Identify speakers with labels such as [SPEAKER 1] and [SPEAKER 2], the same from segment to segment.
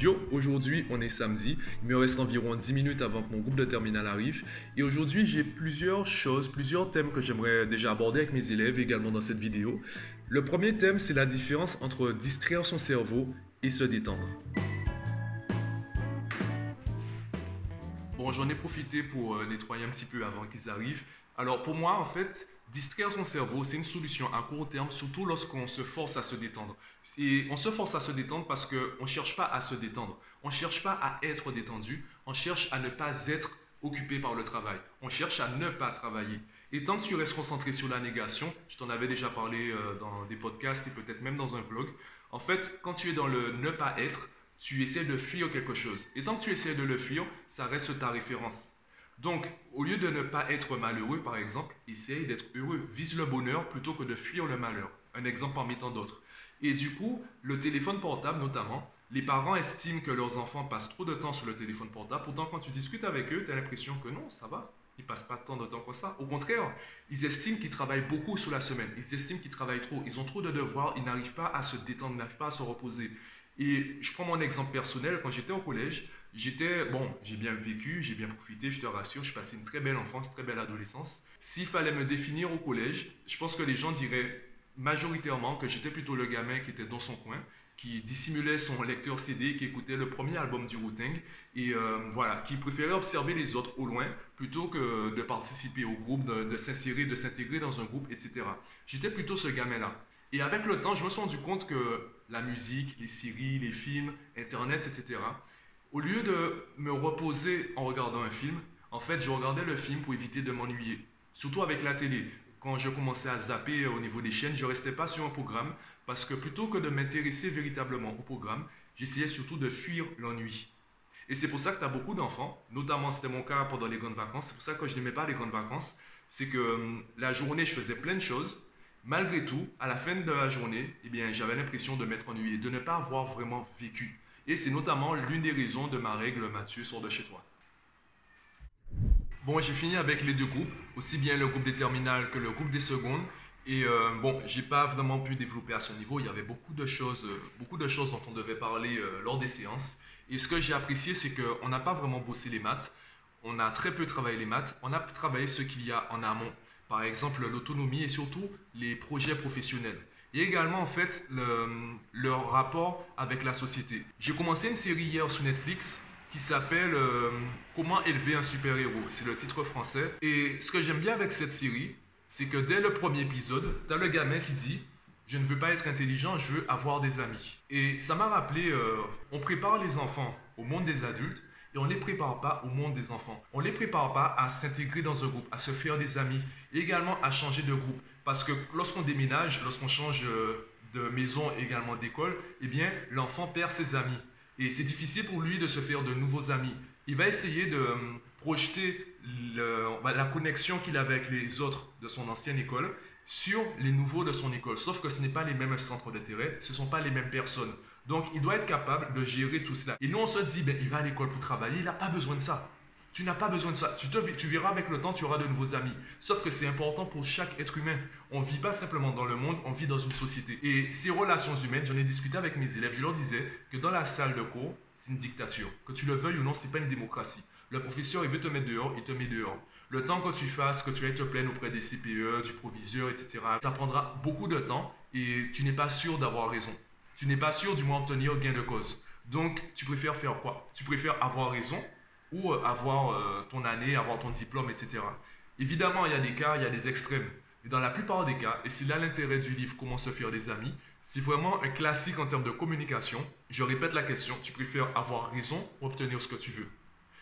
[SPEAKER 1] Yo, aujourd'hui on est samedi, il me reste environ 10 minutes avant que mon groupe de terminale arrive et aujourd'hui j'ai plusieurs choses, plusieurs thèmes que j'aimerais déjà aborder avec mes élèves également dans cette vidéo. Le premier thème c'est la différence entre distraire son cerveau et se détendre. Bon, j'en ai profité pour euh, nettoyer un petit peu avant qu'ils arrivent. Alors pour moi en fait, Distraire son cerveau, c'est une solution à court terme, surtout lorsqu'on se force à se détendre. Et on se force à se détendre parce qu'on ne cherche pas à se détendre. On ne cherche pas à être détendu. On cherche à ne pas être occupé par le travail. On cherche à ne pas travailler. Et tant que tu restes concentré sur la négation, je t'en avais déjà parlé euh, dans des podcasts et peut-être même dans un vlog, en fait, quand tu es dans le ne pas être, tu essaies de fuir quelque chose. Et tant que tu essaies de le fuir, ça reste ta référence. Donc, au lieu de ne pas être malheureux, par exemple, essaye d'être heureux. Vise le bonheur plutôt que de fuir le malheur. Un exemple parmi tant d'autres. Et du coup, le téléphone portable notamment, les parents estiment que leurs enfants passent trop de temps sur le téléphone portable. Pourtant, quand tu discutes avec eux, tu as l'impression que non, ça va. Ils passent pas tant de temps que ça. Au contraire, ils estiment qu'ils travaillent beaucoup sur la semaine. Ils estiment qu'ils travaillent trop. Ils ont trop de devoirs. Ils n'arrivent pas à se détendre, n'arrivent pas à se reposer. Et je prends mon exemple personnel. Quand j'étais au collège, J'étais, bon, j'ai bien vécu, j'ai bien profité, je te rassure, je passé une très belle enfance, très belle adolescence. S'il fallait me définir au collège, je pense que les gens diraient majoritairement que j'étais plutôt le gamin qui était dans son coin, qui dissimulait son lecteur CD, qui écoutait le premier album du wu et euh, voilà, qui préférait observer les autres au loin plutôt que de participer au groupe, de s'insérer, de s'intégrer dans un groupe, etc. J'étais plutôt ce gamin-là. Et avec le temps, je me suis rendu compte que la musique, les séries, les films, Internet, etc., au lieu de me reposer en regardant un film, en fait, je regardais le film pour éviter de m'ennuyer. Surtout avec la télé. Quand je commençais à zapper au niveau des chaînes, je restais pas sur un programme parce que plutôt que de m'intéresser véritablement au programme, j'essayais surtout de fuir l'ennui. Et c'est pour ça que tu as beaucoup d'enfants, notamment c'était mon cas pendant les grandes vacances, c'est pour ça que je n'aimais pas les grandes vacances, c'est que hum, la journée je faisais plein de choses, malgré tout, à la fin de la journée, eh bien, j'avais l'impression de m'être ennuyé, de ne pas avoir vraiment vécu. Et c'est notamment l'une des raisons de ma règle Mathieu sort de chez toi. Bon, j'ai fini avec les deux groupes, aussi bien le groupe des terminales que le groupe des secondes. Et euh, bon, j'ai pas vraiment pu développer à ce niveau. Il y avait beaucoup de choses, euh, beaucoup de choses dont on devait parler euh, lors des séances. Et ce que j'ai apprécié, c'est qu'on n'a pas vraiment bossé les maths. On a très peu travaillé les maths. On a travaillé ce qu'il y a en amont. Par exemple, l'autonomie et surtout les projets professionnels et également en fait le, leur rapport avec la société. J'ai commencé une série hier sur Netflix qui s'appelle euh, Comment élever un super-héros. C'est le titre français. Et ce que j'aime bien avec cette série, c'est que dès le premier épisode, tu as le gamin qui dit je ne veux pas être intelligent, je veux avoir des amis. Et ça m'a rappelé, euh, on prépare les enfants au monde des adultes et on ne les prépare pas au monde des enfants. On ne les prépare pas à s'intégrer dans un groupe, à se faire des amis et également à changer de groupe. Parce que lorsqu'on déménage, lorsqu'on change euh, de maison également d'école, eh bien, l'enfant perd ses amis. Et c'est difficile pour lui de se faire de nouveaux amis. Il va essayer de euh, projeter la connexion qu'il avait avec les autres de son ancienne école sur les nouveaux de son école. Sauf que ce n'est pas les mêmes centres d'intérêt, ce ne sont pas les mêmes personnes. Donc, il doit être capable de gérer tout cela. Et nous, on se dit, ben, il va à l'école pour travailler, il n'a pas besoin de ça. Tu n'as pas besoin de ça. Tu, te, tu verras avec le temps, tu auras de nouveaux amis. Sauf que c'est important pour chaque être humain. On ne vit pas simplement dans le monde, on vit dans une société. Et ces relations humaines, j'en ai discuté avec mes élèves, je leur disais que dans la salle de cours, c'est une dictature. Que tu le veuilles ou non, ce n'est pas une démocratie. Le professeur, il veut te mettre dehors, il te met dehors. Le temps que tu fasses, que tu ailles te plaindre auprès des CPE, du proviseur, etc., ça prendra beaucoup de temps et tu n'es pas sûr d'avoir raison. Tu n'es pas sûr du moins obtenir gain de cause. Donc, tu préfères faire quoi? Tu préfères avoir raison ou euh, avoir euh, ton année, avoir ton diplôme, etc. Évidemment, il y a des cas, il y a des extrêmes. Mais dans la plupart des cas, et c'est là l'intérêt du livre Comment se faire des amis, c'est vraiment un classique en termes de communication. Je répète la question, tu préfères avoir raison ou obtenir ce que tu veux?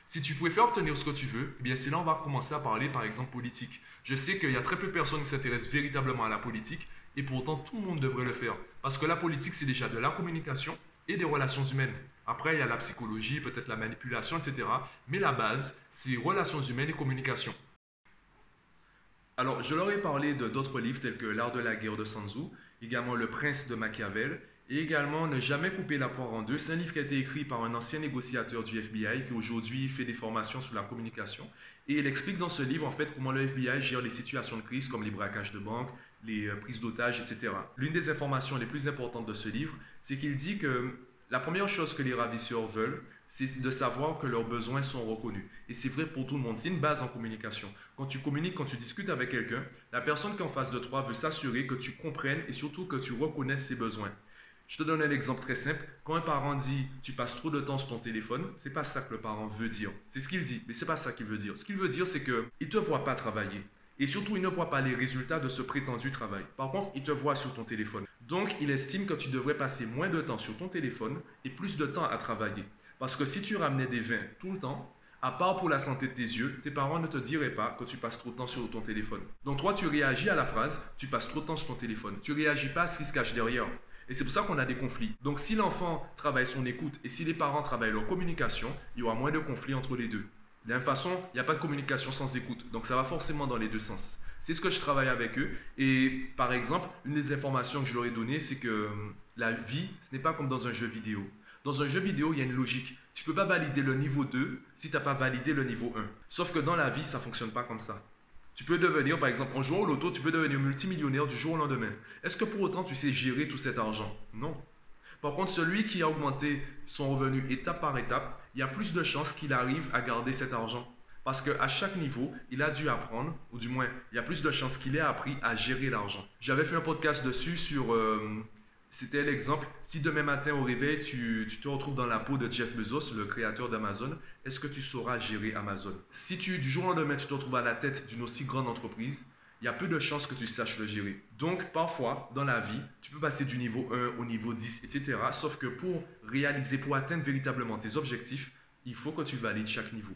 [SPEAKER 1] Si tu préfères obtenir ce que tu veux, eh bien c'est là on va commencer à parler par exemple politique. Je sais qu'il y a très peu de personnes qui s'intéressent véritablement à la politique et pourtant tout le monde devrait le faire. Parce que la politique c'est déjà de la communication et des relations humaines. Après, il y a la psychologie, peut-être la manipulation, etc. Mais la base, c'est relations humaines et communication. Alors, je leur ai parlé de d'autres livres tels que L'art de la guerre de Sun Tzu, également Le prince de Machiavel, et également Ne jamais couper la poire en deux. C'est un livre qui a été écrit par un ancien négociateur du FBI qui aujourd'hui fait des formations sur la communication. Et il explique dans ce livre en fait comment le FBI gère les situations de crise comme les braquages de banque, les euh, prises d'otages, etc. L'une des informations les plus importantes de ce livre, c'est qu'il dit que La première chose que les ravisseurs veulent, c'est de savoir que leurs besoins sont reconnus. Et c'est vrai pour tout le monde, c'est une base en communication. Quand tu communiques, quand tu discutes avec quelqu'un, la personne qui est en face de toi veut s'assurer que tu comprennes et surtout que tu reconnaisses ses besoins. Je te donne un exemple très simple. Quand un parent dit tu passes trop de temps sur ton téléphone, c'est pas ça que le parent veut dire. C'est ce qu'il dit, mais c'est pas ça qu'il veut dire. Ce qu'il veut dire, c'est que il te voit pas travailler. Et surtout, il ne voit pas les résultats de ce prétendu travail. Par contre, il te voit sur ton téléphone. Donc, il estime que tu devrais passer moins de temps sur ton téléphone et plus de temps à travailler. Parce que si tu ramenais des vins tout le temps, à part pour la santé de tes yeux, tes parents ne te diraient pas que tu passes trop de temps sur ton téléphone. Donc toi, tu réagis à la phrase, tu passes trop de temps sur ton téléphone. Tu réagis pas à ce qui se cache derrière. Et c'est pour ça qu'on a des conflits. Donc si l'enfant travaille son écoute et si les parents travaillent leur communication, il y aura moins de conflits entre les deux. De la même façon, il n'y a pas de communication sans écoute. Donc ça va forcément dans les deux sens. C'est ce que je travaille avec eux. Et par exemple, une des informations que je leur ai données, c'est que euh, la vie, ce n'est pas comme dans un jeu vidéo. Dans un jeu vidéo, il y a une logique. Tu ne peux pas valider le niveau 2 si tu n'as pas validé le niveau 1. Sauf que dans la vie, ça ne fonctionne pas comme ça. Tu peux devenir, par exemple, en jouant au loto, tu peux devenir multimillionnaire du jour au lendemain. Est-ce que pour autant tu sais gérer tout cet argent? Non. Par contre, celui qui a augmenté son revenu étape par étape, il y a plus de chances qu'il arrive à garder cet argent. Parce qu'à chaque niveau, il a dû apprendre, ou du moins, il y a plus de chances qu'il ait appris à gérer l'argent. J'avais fait un podcast dessus sur euh, c'était l'exemple. Si demain matin au réveil, tu, te retrouves dans la peau de Jeff Bezos, le créateur d'Amazon, est-ce que tu sauras gérer Amazon? Si tu, du jour au lendemain, tu te retrouves à la tête d'une aussi grande entreprise, il y a peu de chances que tu saches le gérer. Donc, parfois, dans la vie, tu peux passer du niveau 1 au niveau 10, etc. Sauf que pour réaliser, pour atteindre véritablement tes objectifs, il faut que tu valides chaque niveau.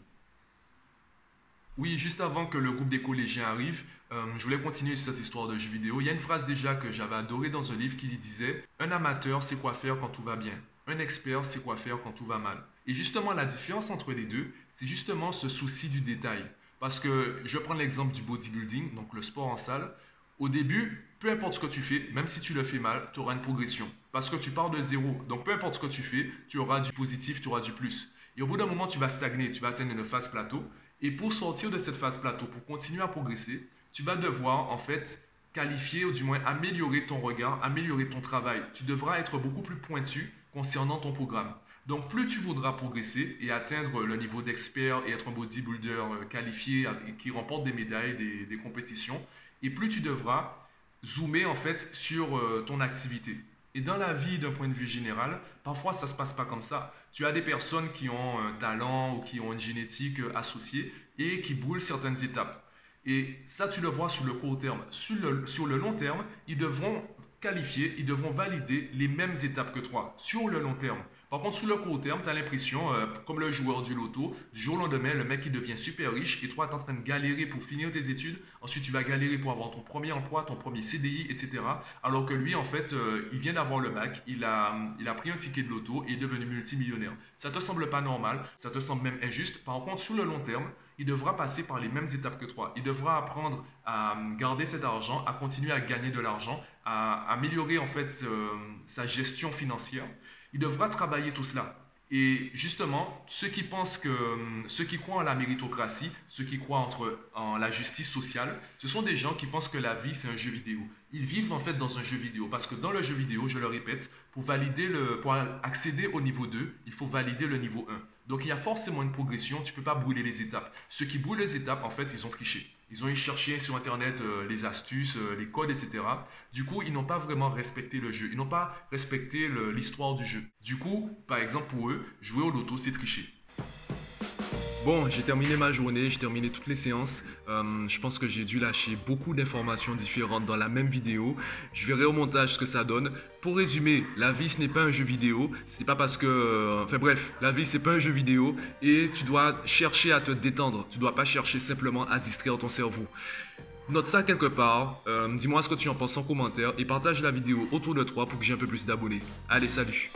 [SPEAKER 1] Oui, juste avant que le groupe des collégiens arrive, euh, je voulais continuer sur cette histoire de jeux vidéo. Il y a une phrase déjà que j'avais adorée dans un livre qui disait Un amateur sait quoi faire quand tout va bien. Un expert sait quoi faire quand tout va mal. Et justement, la différence entre les deux, c'est justement ce souci du détail. Parce que je prends l'exemple du bodybuilding, donc le sport en salle. Au début, peu importe ce que tu fais, même si tu le fais mal, tu auras une progression. Parce que tu pars de zéro. Donc peu importe ce que tu fais, tu auras du positif, tu auras du plus. Et au bout d'un moment, tu vas stagner, tu vas atteindre une phase plateau. Et pour sortir de cette phase plateau, pour continuer à progresser, tu vas devoir en fait qualifier ou du moins améliorer ton regard, améliorer ton travail. Tu devras être beaucoup plus pointu concernant ton programme. Donc plus tu voudras progresser et atteindre le niveau d'expert et être un bodybuilder euh, qualifié qui remporte des médailles, des, compétitions, et plus tu devras zoomer en fait sur euh, ton activité. Et dans la vie, d'un point de vue général, parfois ça se passe pas comme ça. Tu as des personnes qui ont un talent ou qui ont une génétique associée et qui brûlent certaines étapes. Et ça, tu le vois sur le court terme. Sur le long terme, ils devront qualifier, ils devront valider les mêmes étapes que toi sur le long terme. Par contre, sur le court terme, tu as l'impression, euh, comme le joueur du loto, du jour au lendemain, le mec il devient super riche et toi, tu es en train de galérer pour finir tes études. Ensuite, tu vas galérer pour avoir ton premier emploi, ton premier CDI, etc. Alors que lui, en fait, euh, il vient d'avoir le bac, il a, pris un ticket de loto et est devenu multimillionnaire. Ça te semble pas normal, ça te semble même injuste. Par contre, sur le long terme, il devra passer par les mêmes étapes que toi. Il devra apprendre à garder cet argent, à continuer à gagner de l'argent, à améliorer en fait euh, sa gestion financière il devra travailler tout cela. Et justement, ceux qui pensent que, ceux qui croient en la méritocratie, ceux qui croient entre, en la justice sociale, ce sont des gens qui pensent que la vie c'est un jeu vidéo. Ils vivent en fait dans un jeu vidéo parce que dans le jeu vidéo, je le répète, pour valider le, pour accéder au niveau 2, il faut valider le niveau 1. Donc il y a forcément une progression, tu ne peux pas brûler les étapes. Ceux qui brûlent les étapes, en fait, ils ont triché. Ils ont eu cherché sur Internet euh, les astuces, euh, les codes, etc. Du coup, ils n'ont pas vraiment respecté le jeu. Ils n'ont pas respecté l'histoire du jeu. Du coup, par exemple, pour eux, jouer au loto, c'est tricher. Bon, j'ai terminé ma journée, j'ai terminé toutes les séances. Euh, je pense que j'ai dû lâcher beaucoup d'informations différentes dans la même vidéo. Je verrai au montage ce que ça donne. Pour résumer, la vie ce n'est pas un jeu vidéo. C'est pas parce que, euh, enfin bref, la vie c'est pas un jeu vidéo et tu dois chercher à te détendre. Tu dois pas chercher simplement à distraire ton cerveau. Note ça quelque part, euh, dis-moi ce que tu en penses en commentaire et partage la vidéo autour de toi pour que j'ai un peu plus d'abonnés. Allez, salut